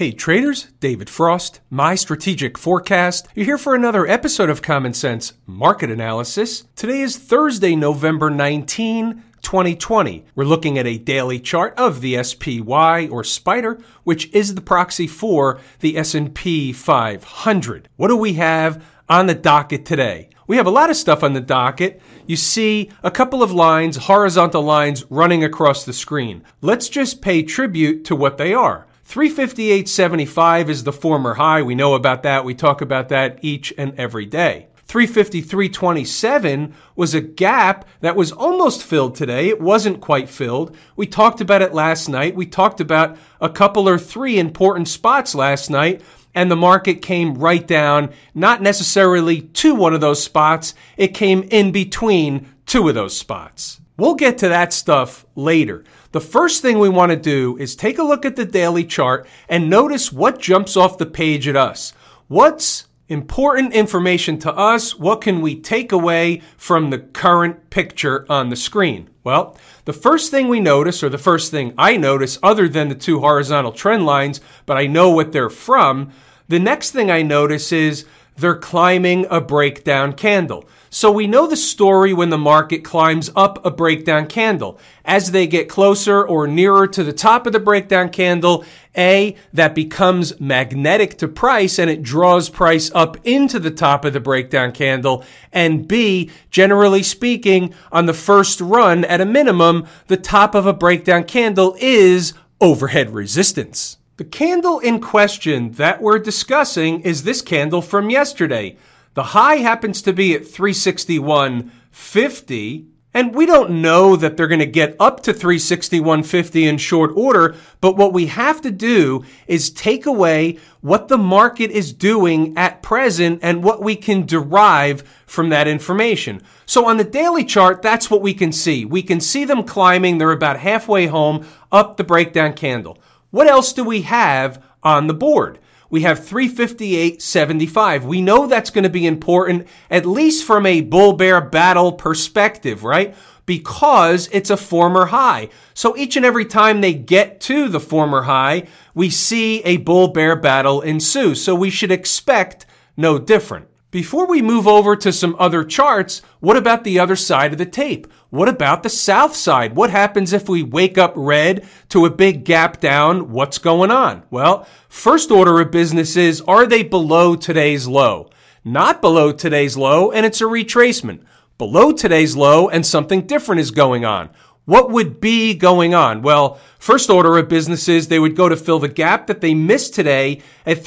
Hey traders, David Frost, my strategic forecast. You're here for another episode of Common Sense Market Analysis. Today is Thursday, November 19, 2020. We're looking at a daily chart of the SPY or Spider, which is the proxy for the S&P 500. What do we have on the docket today? We have a lot of stuff on the docket. You see a couple of lines, horizontal lines running across the screen. Let's just pay tribute to what they are. 358.75 is the former high. We know about that. We talk about that each and every day. 353.27 was a gap that was almost filled today. It wasn't quite filled. We talked about it last night. We talked about a couple or three important spots last night, and the market came right down, not necessarily to one of those spots. It came in between two of those spots. We'll get to that stuff later. The first thing we want to do is take a look at the daily chart and notice what jumps off the page at us. What's important information to us? What can we take away from the current picture on the screen? Well, the first thing we notice, or the first thing I notice, other than the two horizontal trend lines, but I know what they're from, the next thing I notice is they're climbing a breakdown candle. So we know the story when the market climbs up a breakdown candle. As they get closer or nearer to the top of the breakdown candle, A, that becomes magnetic to price and it draws price up into the top of the breakdown candle. And B, generally speaking, on the first run, at a minimum, the top of a breakdown candle is overhead resistance. The candle in question that we're discussing is this candle from yesterday. The high happens to be at 361.50. And we don't know that they're going to get up to 361.50 in short order, but what we have to do is take away what the market is doing at present and what we can derive from that information. So on the daily chart, that's what we can see. We can see them climbing. They're about halfway home up the breakdown candle. What else do we have on the board? We have 358.75. We know that's going to be important, at least from a bull bear battle perspective, right? Because it's a former high. So each and every time they get to the former high, we see a bull bear battle ensue. So we should expect no different. Before we move over to some other charts, what about the other side of the tape? What about the south side? What happens if we wake up red to a big gap down? What's going on? Well, first order of business is, are they below today's low? Not below today's low, and it's a retracement. Below today's low, and something different is going on. What would be going on? Well, first order of business is they would go to fill the gap that they missed today at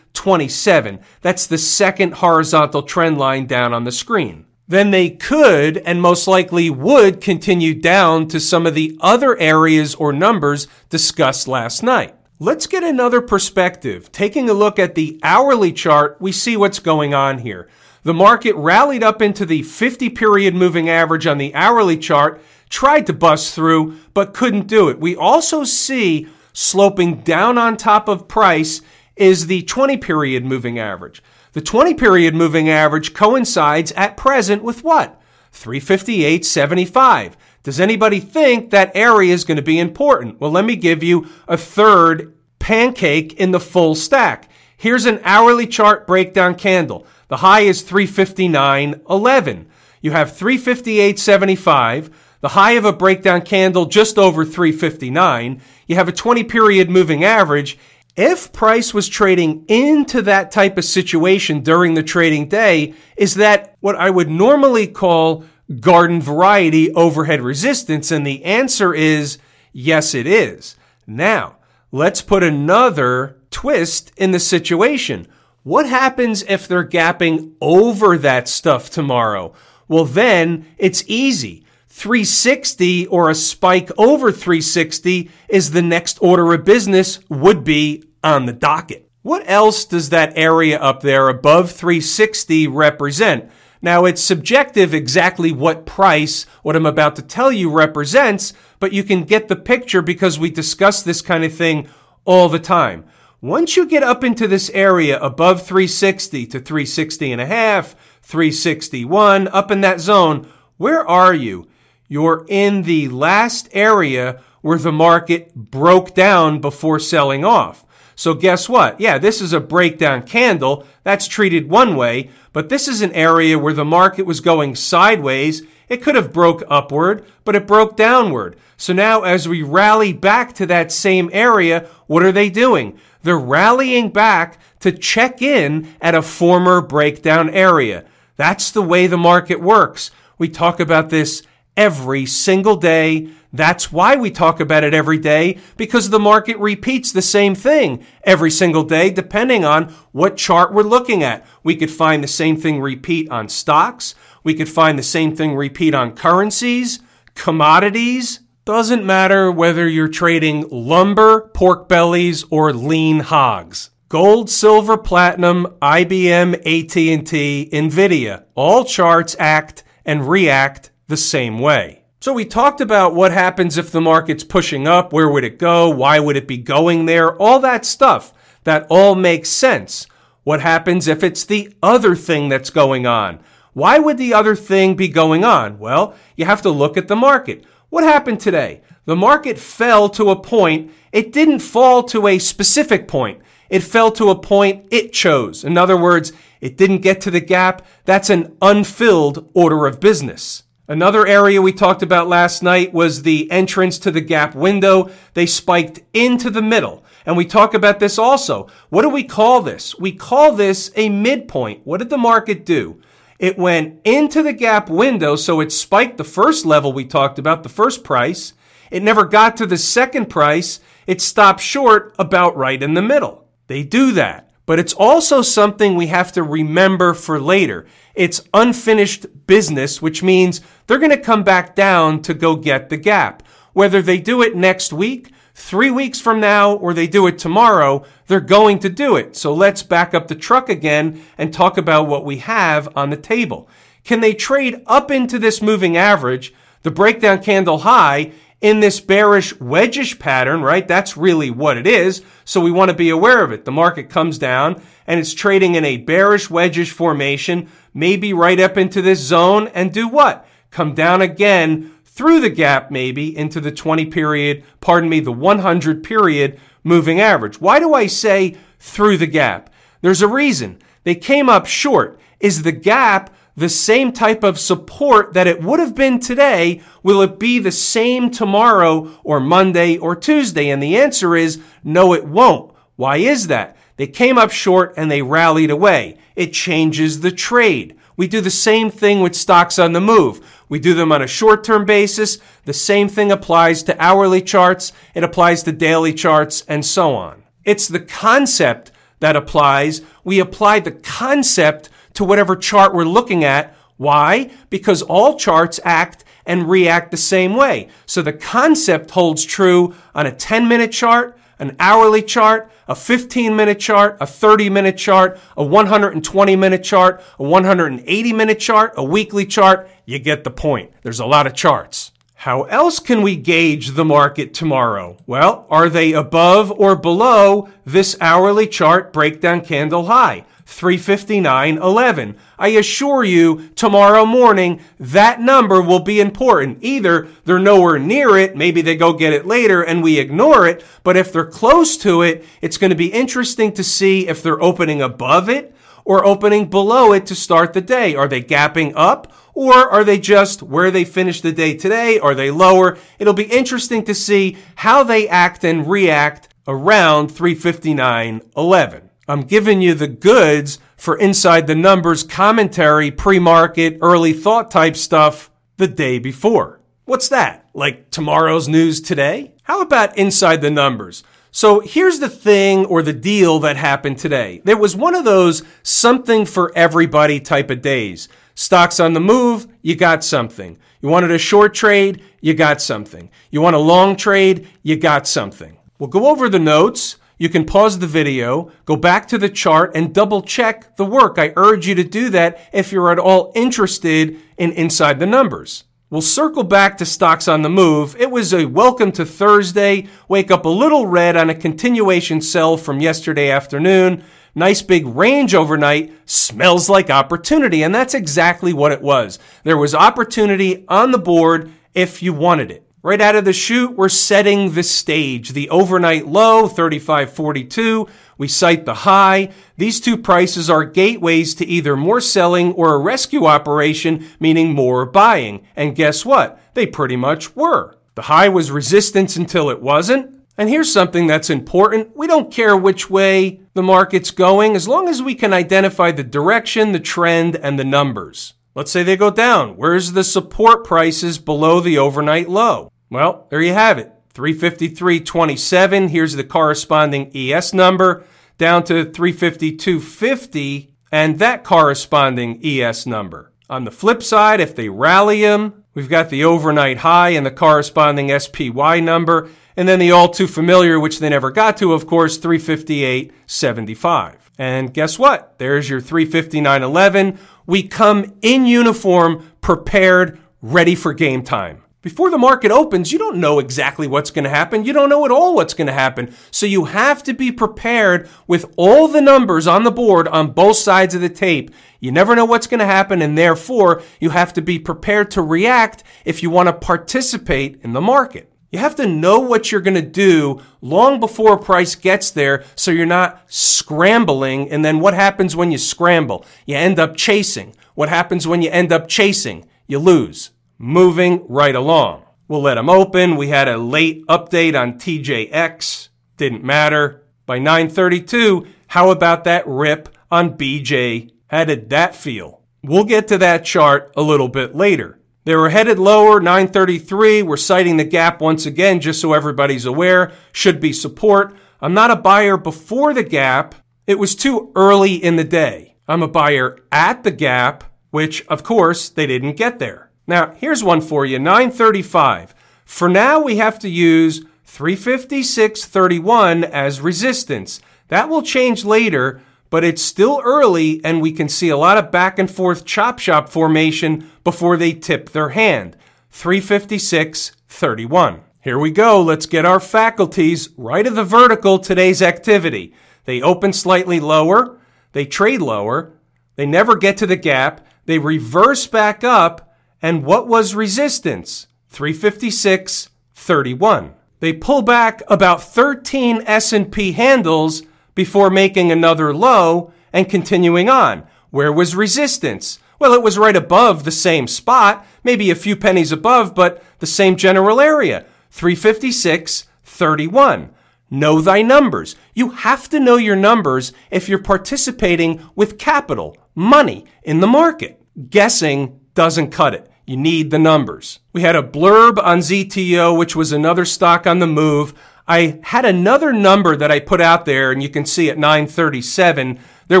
353.27. That's the second horizontal trend line down on the screen then they could and most likely would continue down to some of the other areas or numbers discussed last night. Let's get another perspective. Taking a look at the hourly chart, we see what's going on here. The market rallied up into the 50 period moving average on the hourly chart, tried to bust through, but couldn't do it. We also see sloping down on top of price is the 20 period moving average. The 20 period moving average coincides at present with what? 358.75. Does anybody think that area is going to be important? Well, let me give you a third pancake in the full stack. Here's an hourly chart breakdown candle. The high is 359.11. You have 358.75. The high of a breakdown candle just over 359. You have a 20 period moving average if price was trading into that type of situation during the trading day, is that what I would normally call garden variety overhead resistance? And the answer is yes, it is. Now, let's put another twist in the situation. What happens if they're gapping over that stuff tomorrow? Well, then it's easy. 360 or a spike over 360 is the next order of business would be on the docket. What else does that area up there above 360 represent? Now, it's subjective exactly what price what I'm about to tell you represents, but you can get the picture because we discuss this kind of thing all the time. Once you get up into this area above 360 to 360 and a half, 361, up in that zone, where are you? You're in the last area where the market broke down before selling off. So guess what? Yeah, this is a breakdown candle. That's treated one way, but this is an area where the market was going sideways. It could have broke upward, but it broke downward. So now as we rally back to that same area, what are they doing? They're rallying back to check in at a former breakdown area. That's the way the market works. We talk about this every single day. That's why we talk about it every day because the market repeats the same thing every single day depending on what chart we're looking at. We could find the same thing repeat on stocks. We could find the same thing repeat on currencies, commodities. Doesn't matter whether you're trading lumber, pork bellies, or lean hogs. Gold, silver, platinum, IBM, AT&T, Nvidia. All charts act and react the same way. So we talked about what happens if the market's pushing up, where would it go, why would it be going there, all that stuff. That all makes sense. What happens if it's the other thing that's going on? Why would the other thing be going on? Well, you have to look at the market. What happened today? The market fell to a point. It didn't fall to a specific point. It fell to a point it chose. In other words, it didn't get to the gap. That's an unfilled order of business. Another area we talked about last night was the entrance to the gap window. They spiked into the middle. And we talk about this also. What do we call this? We call this a midpoint. What did the market do? It went into the gap window, so it spiked the first level we talked about, the first price. It never got to the second price. It stopped short about right in the middle. They do that. But it's also something we have to remember for later. It's unfinished business, which means they're going to come back down to go get the gap. Whether they do it next week, three weeks from now, or they do it tomorrow, they're going to do it. So let's back up the truck again and talk about what we have on the table. Can they trade up into this moving average, the breakdown candle high, in this bearish wedgish pattern, right? That's really what it is. So we want to be aware of it. The market comes down and it's trading in a bearish wedgish formation, maybe right up into this zone and do what? Come down again through the gap, maybe into the 20 period, pardon me, the 100 period moving average. Why do I say through the gap? There's a reason. They came up short. Is the gap the same type of support that it would have been today, will it be the same tomorrow or Monday or Tuesday? And the answer is no, it won't. Why is that? They came up short and they rallied away. It changes the trade. We do the same thing with stocks on the move. We do them on a short term basis. The same thing applies to hourly charts. It applies to daily charts and so on. It's the concept that applies. We apply the concept to whatever chart we're looking at. Why? Because all charts act and react the same way. So the concept holds true on a 10 minute chart, an hourly chart, a 15 minute chart, a 30 minute chart, a 120 minute chart, a 180 minute chart, a weekly chart. You get the point. There's a lot of charts. How else can we gauge the market tomorrow? Well, are they above or below this hourly chart breakdown candle high? 359.11. I assure you, tomorrow morning, that number will be important. Either they're nowhere near it, maybe they go get it later and we ignore it, but if they're close to it, it's going to be interesting to see if they're opening above it or opening below it to start the day. Are they gapping up? Or are they just where they finished the day today? Are they lower? It'll be interesting to see how they act and react around 359.11. I'm giving you the goods for inside the numbers commentary, pre-market, early thought type stuff the day before. What's that? Like tomorrow's news today? How about inside the numbers? So here's the thing or the deal that happened today. There was one of those something for everybody type of days. Stocks on the move, you got something. You wanted a short trade, you got something. You want a long trade, you got something. We'll go over the notes. You can pause the video, go back to the chart, and double check the work. I urge you to do that if you're at all interested in inside the numbers. We'll circle back to stocks on the move. It was a welcome to Thursday. Wake up a little red on a continuation sell from yesterday afternoon. Nice big range overnight. Smells like opportunity. And that's exactly what it was. There was opportunity on the board if you wanted it. Right out of the chute, we're setting the stage. The overnight low, 35.42. We cite the high. These two prices are gateways to either more selling or a rescue operation, meaning more buying. And guess what? They pretty much were. The high was resistance until it wasn't. And here's something that's important. We don't care which way the market's going as long as we can identify the direction, the trend, and the numbers. Let's say they go down. Where's the support prices below the overnight low? Well, there you have it. 353.27. Here's the corresponding ES number down to 352.50 and that corresponding ES number. On the flip side, if they rally them, we've got the overnight high and the corresponding SPY number, and then the all too familiar, which they never got to, of course, 358.75. And guess what? There's your 359.11. We come in uniform, prepared, ready for game time. Before the market opens, you don't know exactly what's going to happen. You don't know at all what's going to happen. So you have to be prepared with all the numbers on the board on both sides of the tape. You never know what's going to happen, and therefore you have to be prepared to react if you want to participate in the market. You have to know what you're going to do long before a price gets there so you're not scrambling. And then what happens when you scramble? You end up chasing. What happens when you end up chasing? You lose moving right along. We'll let them open. We had a late update on TJX. Didn't matter. By 932, how about that rip on BJ? How did that feel? We'll get to that chart a little bit later. They were headed lower, 933. We're citing the gap once again, just so everybody's aware. Should be support. I'm not a buyer before the gap. It was too early in the day. I'm a buyer at the gap, which, of course, they didn't get there. Now, here's one for you 935. For now, we have to use 356.31 as resistance. That will change later, but it's still early and we can see a lot of back and forth chop shop formation before they tip their hand. 356.31. Here we go. Let's get our faculties right of the vertical today's activity. They open slightly lower, they trade lower, they never get to the gap, they reverse back up, and what was resistance? 356.31. They pull back about 13 S&P handles before making another low and continuing on. Where was resistance? Well, it was right above the same spot, maybe a few pennies above, but the same general area. 356.31. Know thy numbers. You have to know your numbers if you're participating with capital, money in the market. Guessing doesn't cut it. You need the numbers. We had a blurb on ZTO, which was another stock on the move. I had another number that I put out there, and you can see at 937, there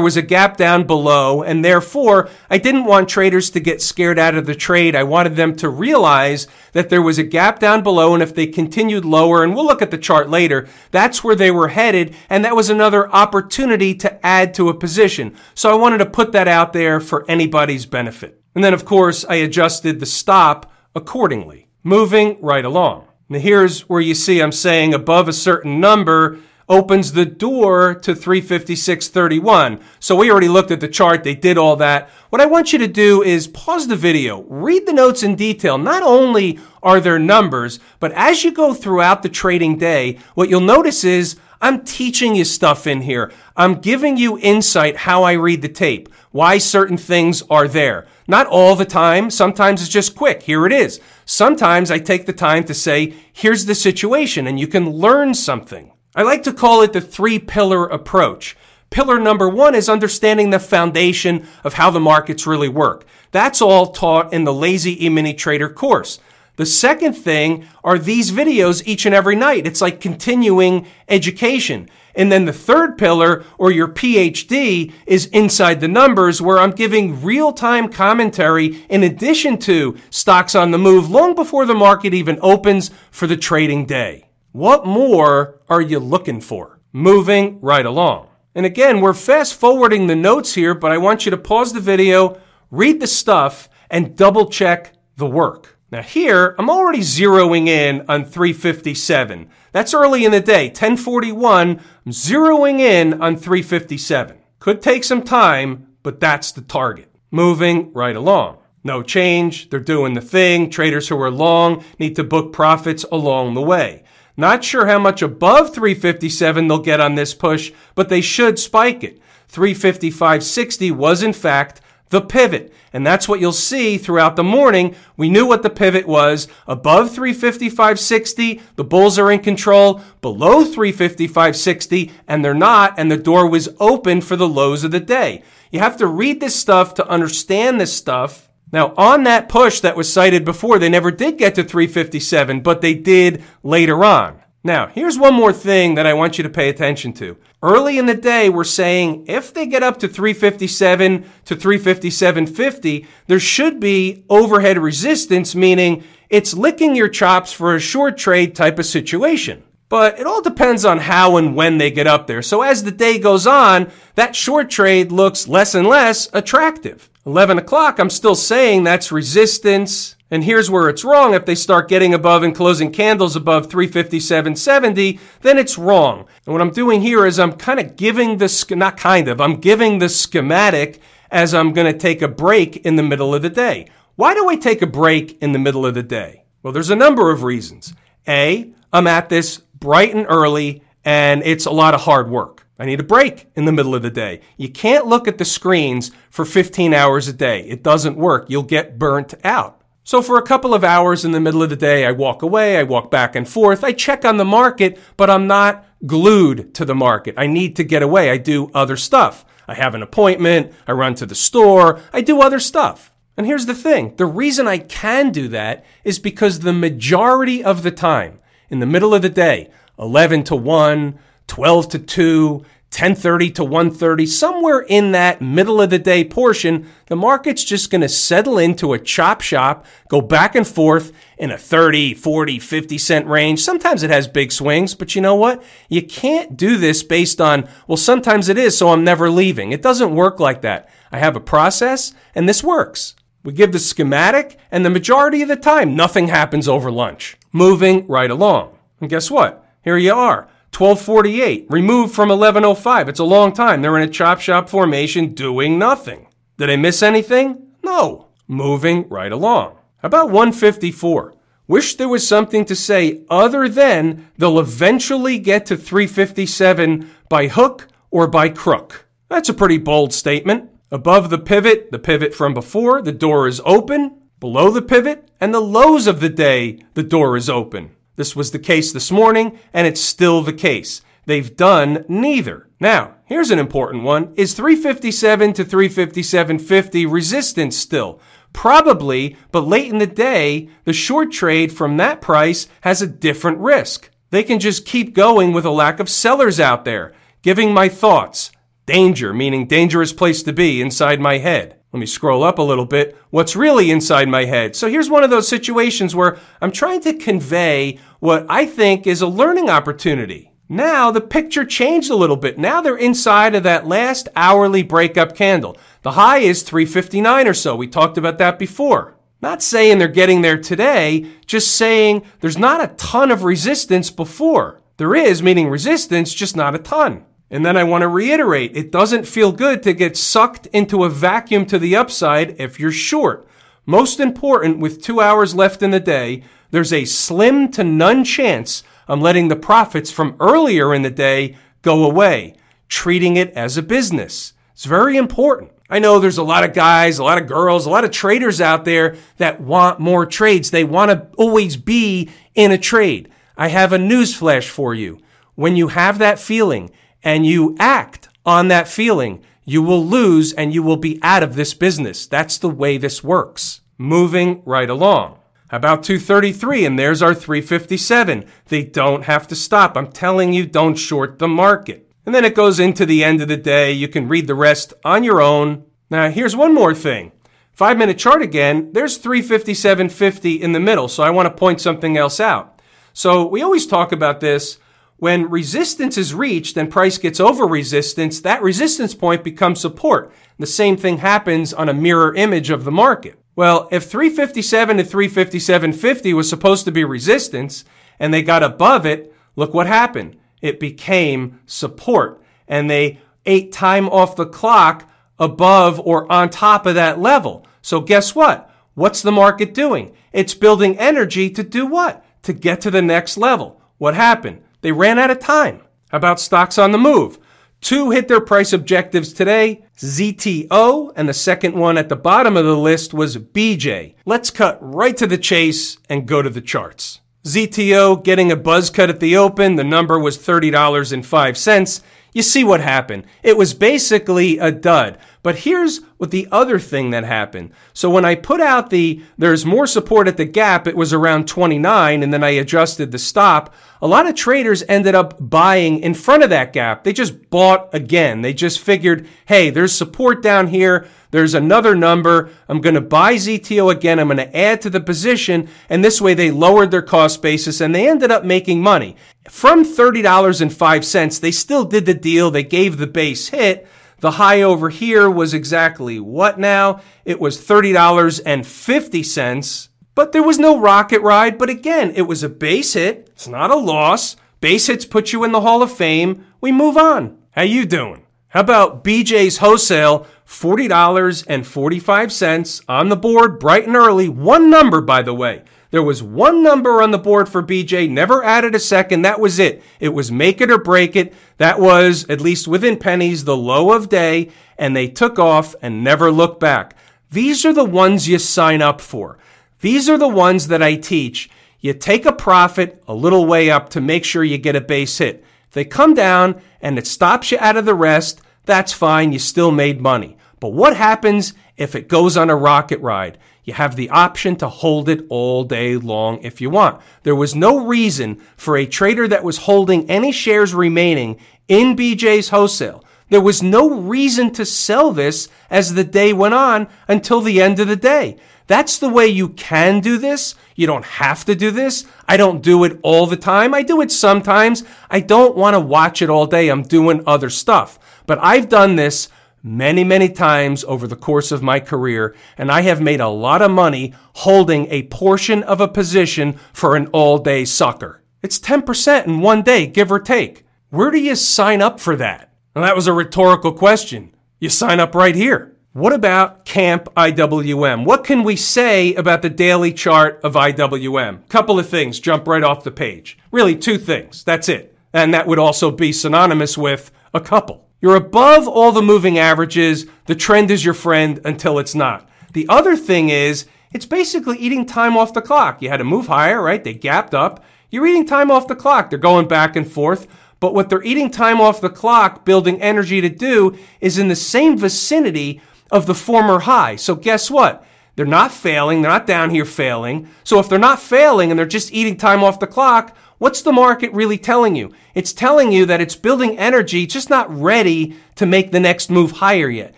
was a gap down below, and therefore I didn't want traders to get scared out of the trade. I wanted them to realize that there was a gap down below, and if they continued lower, and we'll look at the chart later, that's where they were headed, and that was another opportunity to add to a position. So I wanted to put that out there for anybody's benefit. And then, of course, I adjusted the stop accordingly, moving right along. Now, here's where you see I'm saying above a certain number opens the door to 356.31. So we already looked at the chart. They did all that. What I want you to do is pause the video, read the notes in detail. Not only are there numbers, but as you go throughout the trading day, what you'll notice is I'm teaching you stuff in here. I'm giving you insight how I read the tape, why certain things are there. Not all the time. Sometimes it's just quick. Here it is. Sometimes I take the time to say, here's the situation and you can learn something. I like to call it the three pillar approach. Pillar number one is understanding the foundation of how the markets really work. That's all taught in the Lazy E-mini Trader course. The second thing are these videos each and every night. It's like continuing education. And then the third pillar, or your PhD, is inside the numbers, where I'm giving real time commentary in addition to stocks on the move long before the market even opens for the trading day. What more are you looking for? Moving right along. And again, we're fast forwarding the notes here, but I want you to pause the video, read the stuff, and double check the work. Now here, I'm already zeroing in on 357. That's early in the day, 1041. I'm zeroing in on 357. Could take some time, but that's the target. Moving right along. No change. They're doing the thing. Traders who are long need to book profits along the way. Not sure how much above 357 they'll get on this push, but they should spike it. 355.60 was in fact the pivot. And that's what you'll see throughout the morning. We knew what the pivot was. Above 355.60, the bulls are in control. Below 355.60, and they're not, and the door was open for the lows of the day. You have to read this stuff to understand this stuff. Now, on that push that was cited before, they never did get to 357, but they did later on. Now, here's one more thing that I want you to pay attention to. Early in the day, we're saying if they get up to 357 to 357.50, there should be overhead resistance, meaning it's licking your chops for a short trade type of situation. But it all depends on how and when they get up there. So as the day goes on, that short trade looks less and less attractive. 11 o'clock, I'm still saying that's resistance. And here's where it's wrong. If they start getting above and closing candles above 357.70, then it's wrong. And what I'm doing here is I'm kind of giving the, not kind of, I'm giving the schematic as I'm going to take a break in the middle of the day. Why do I take a break in the middle of the day? Well, there's a number of reasons. A, I'm at this bright and early, and it's a lot of hard work. I need a break in the middle of the day. You can't look at the screens for 15 hours a day. It doesn't work. You'll get burnt out. So for a couple of hours in the middle of the day, I walk away, I walk back and forth, I check on the market, but I'm not glued to the market. I need to get away. I do other stuff. I have an appointment, I run to the store, I do other stuff. And here's the thing. The reason I can do that is because the majority of the time, in the middle of the day, 11 to 1, 12 to 2, 1030 to 1:30, somewhere in that middle of the day portion, the market's just going to settle into a chop shop, go back and forth in a 30, 40, 50 cent range. Sometimes it has big swings, but you know what? You can't do this based on, well, sometimes it is, so I'm never leaving. It doesn't work like that. I have a process and this works. We give the schematic and the majority of the time, nothing happens over lunch. Moving right along. And guess what? Here you are. 1248, removed from 1105. It's a long time. They're in a chop shop formation doing nothing. Did I miss anything? No. Moving right along. How about 154? Wish there was something to say other than they'll eventually get to 357 by hook or by crook. That's a pretty bold statement. Above the pivot, the pivot from before, the door is open. Below the pivot and the lows of the day, the door is open. This was the case this morning, and it's still the case. They've done neither. Now, here's an important one. Is 357 to 357.50 resistance still? Probably, but late in the day, the short trade from that price has a different risk. They can just keep going with a lack of sellers out there. Giving my thoughts. Danger, meaning dangerous place to be inside my head. Let me scroll up a little bit. What's really inside my head? So here's one of those situations where I'm trying to convey what I think is a learning opportunity. Now the picture changed a little bit. Now they're inside of that last hourly breakup candle. The high is 359 or so. We talked about that before. Not saying they're getting there today, just saying there's not a ton of resistance before. There is, meaning resistance, just not a ton. And then I want to reiterate, it doesn't feel good to get sucked into a vacuum to the upside if you're short. Most important, with two hours left in the day, there's a slim to none chance I'm letting the profits from earlier in the day go away, treating it as a business. It's very important. I know there's a lot of guys, a lot of girls, a lot of traders out there that want more trades. They want to always be in a trade. I have a news flash for you. When you have that feeling and you act on that feeling, you will lose and you will be out of this business. That's the way this works. Moving right along. About 233? And there's our 357. They don't have to stop. I'm telling you, don't short the market. And then it goes into the end of the day. You can read the rest on your own. Now, here's one more thing. Five minute chart again, there's 357.50 in the middle. So I want to point something else out. So we always talk about this when resistance is reached and price gets over resistance, that resistance point becomes support. The same thing happens on a mirror image of the market. Well, if 357 to 357.50 was supposed to be resistance and they got above it, look what happened. It became support and they ate time off the clock above or on top of that level. So guess what? What's the market doing? It's building energy to do what? To get to the next level. What happened? They ran out of time. How about stocks on the move? Two hit their price objectives today ZTO, and the second one at the bottom of the list was BJ. Let's cut right to the chase and go to the charts. ZTO getting a buzz cut at the open, the number was $30.05. You see what happened. It was basically a dud. But here's what the other thing that happened. So when I put out the there's more support at the gap, it was around 29 and then I adjusted the stop. A lot of traders ended up buying in front of that gap. They just bought again. They just figured, "Hey, there's support down here. There's another number. I'm going to buy ZTO again. I'm going to add to the position." And this way they lowered their cost basis and they ended up making money. From $30.05, they still did the deal. They gave the base hit. The high over here was exactly what now? It was $30.50. But there was no rocket ride. But again, it was a base hit. It's not a loss. Base hits put you in the Hall of Fame. We move on. How you doing? How about BJ's Wholesale? $40.45 on the board, bright and early. One number, by the way. There was one number on the board for BJ, never added a second. That was it. It was make it or break it. That was, at least within pennies, the low of day, and they took off and never looked back. These are the ones you sign up for. These are the ones that I teach. You take a profit a little way up to make sure you get a base hit. If they come down and it stops you out of the rest, that's fine. You still made money. But what happens if it goes on a rocket ride? You have the option to hold it all day long if you want. There was no reason for a trader that was holding any shares remaining in BJ's wholesale. There was no reason to sell this as the day went on until the end of the day. That's the way you can do this. You don't have to do this. I don't do it all the time. I do it sometimes. I don't want to watch it all day. I'm doing other stuff. But I've done this many, many times over the course of my career, and I have made a lot of money holding a portion of a position for an all day sucker. It's 10% in one day, give or take. Where do you sign up for that? Well, that was a rhetorical question. You sign up right here. What about Camp IWM? What can we say about the daily chart of IWM? Couple of things jump right off the page. Really, two things. That's it. And that would also be synonymous with a couple. You're above all the moving averages. The trend is your friend until it's not. The other thing is, it's basically eating time off the clock. You had to move higher, right? They gapped up. You're eating time off the clock. They're going back and forth. But what they're eating time off the clock, building energy to do, is in the same vicinity of the former high. So guess what? They're not failing. They're not down here failing. So if they're not failing and they're just eating time off the clock, What's the market really telling you? It's telling you that it's building energy, just not ready to make the next move higher yet.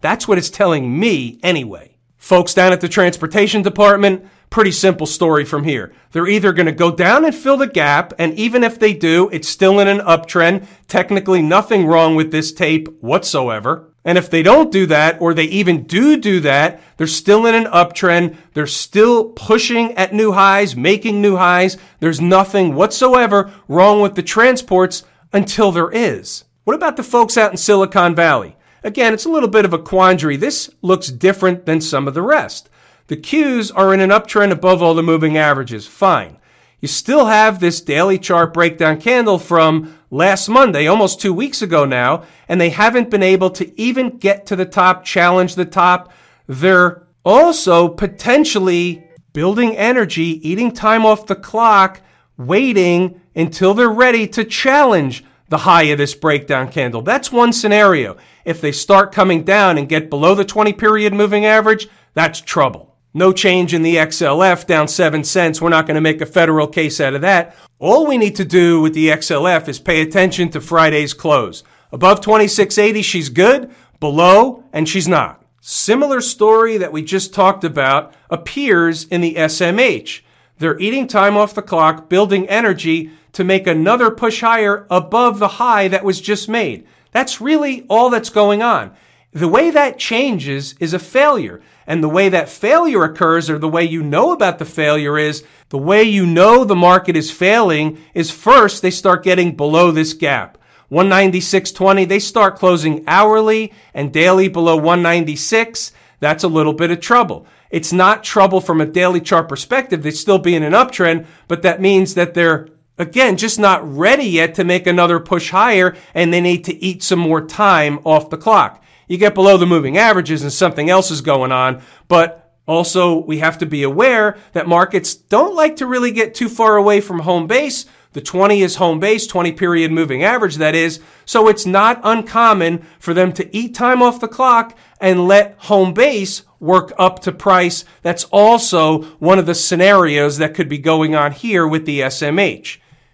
That's what it's telling me anyway. Folks down at the transportation department, pretty simple story from here. They're either going to go down and fill the gap, and even if they do, it's still in an uptrend. Technically, nothing wrong with this tape whatsoever. And if they don't do that, or they even do do that, they're still in an uptrend. They're still pushing at new highs, making new highs. There's nothing whatsoever wrong with the transports until there is. What about the folks out in Silicon Valley? Again, it's a little bit of a quandary. This looks different than some of the rest. The Qs are in an uptrend above all the moving averages. Fine. You still have this daily chart breakdown candle from last Monday, almost two weeks ago now, and they haven't been able to even get to the top, challenge the top. They're also potentially building energy, eating time off the clock, waiting until they're ready to challenge the high of this breakdown candle. That's one scenario. If they start coming down and get below the 20 period moving average, that's trouble. No change in the XLF, down 7 cents. We're not going to make a federal case out of that. All we need to do with the XLF is pay attention to Friday's close. Above 2680, she's good. Below, and she's not. Similar story that we just talked about appears in the SMH. They're eating time off the clock, building energy to make another push higher above the high that was just made. That's really all that's going on. The way that changes is a failure. And the way that failure occurs, or the way you know about the failure, is the way you know the market is failing is first they start getting below this gap. 196.20, they start closing hourly and daily below 196. that's a little bit of trouble. It's not trouble from a daily chart perspective. They still be in an uptrend, but that means that they're again, just not ready yet to make another push higher and they need to eat some more time off the clock. You get below the moving averages and something else is going on, but also we have to be aware that markets don't like to really get too far away from home base. The 20 is home base, 20 period moving average, that is. So it's not uncommon for them to eat time off the clock and let home base work up to price. That's also one of the scenarios that could be going on here with the SMH.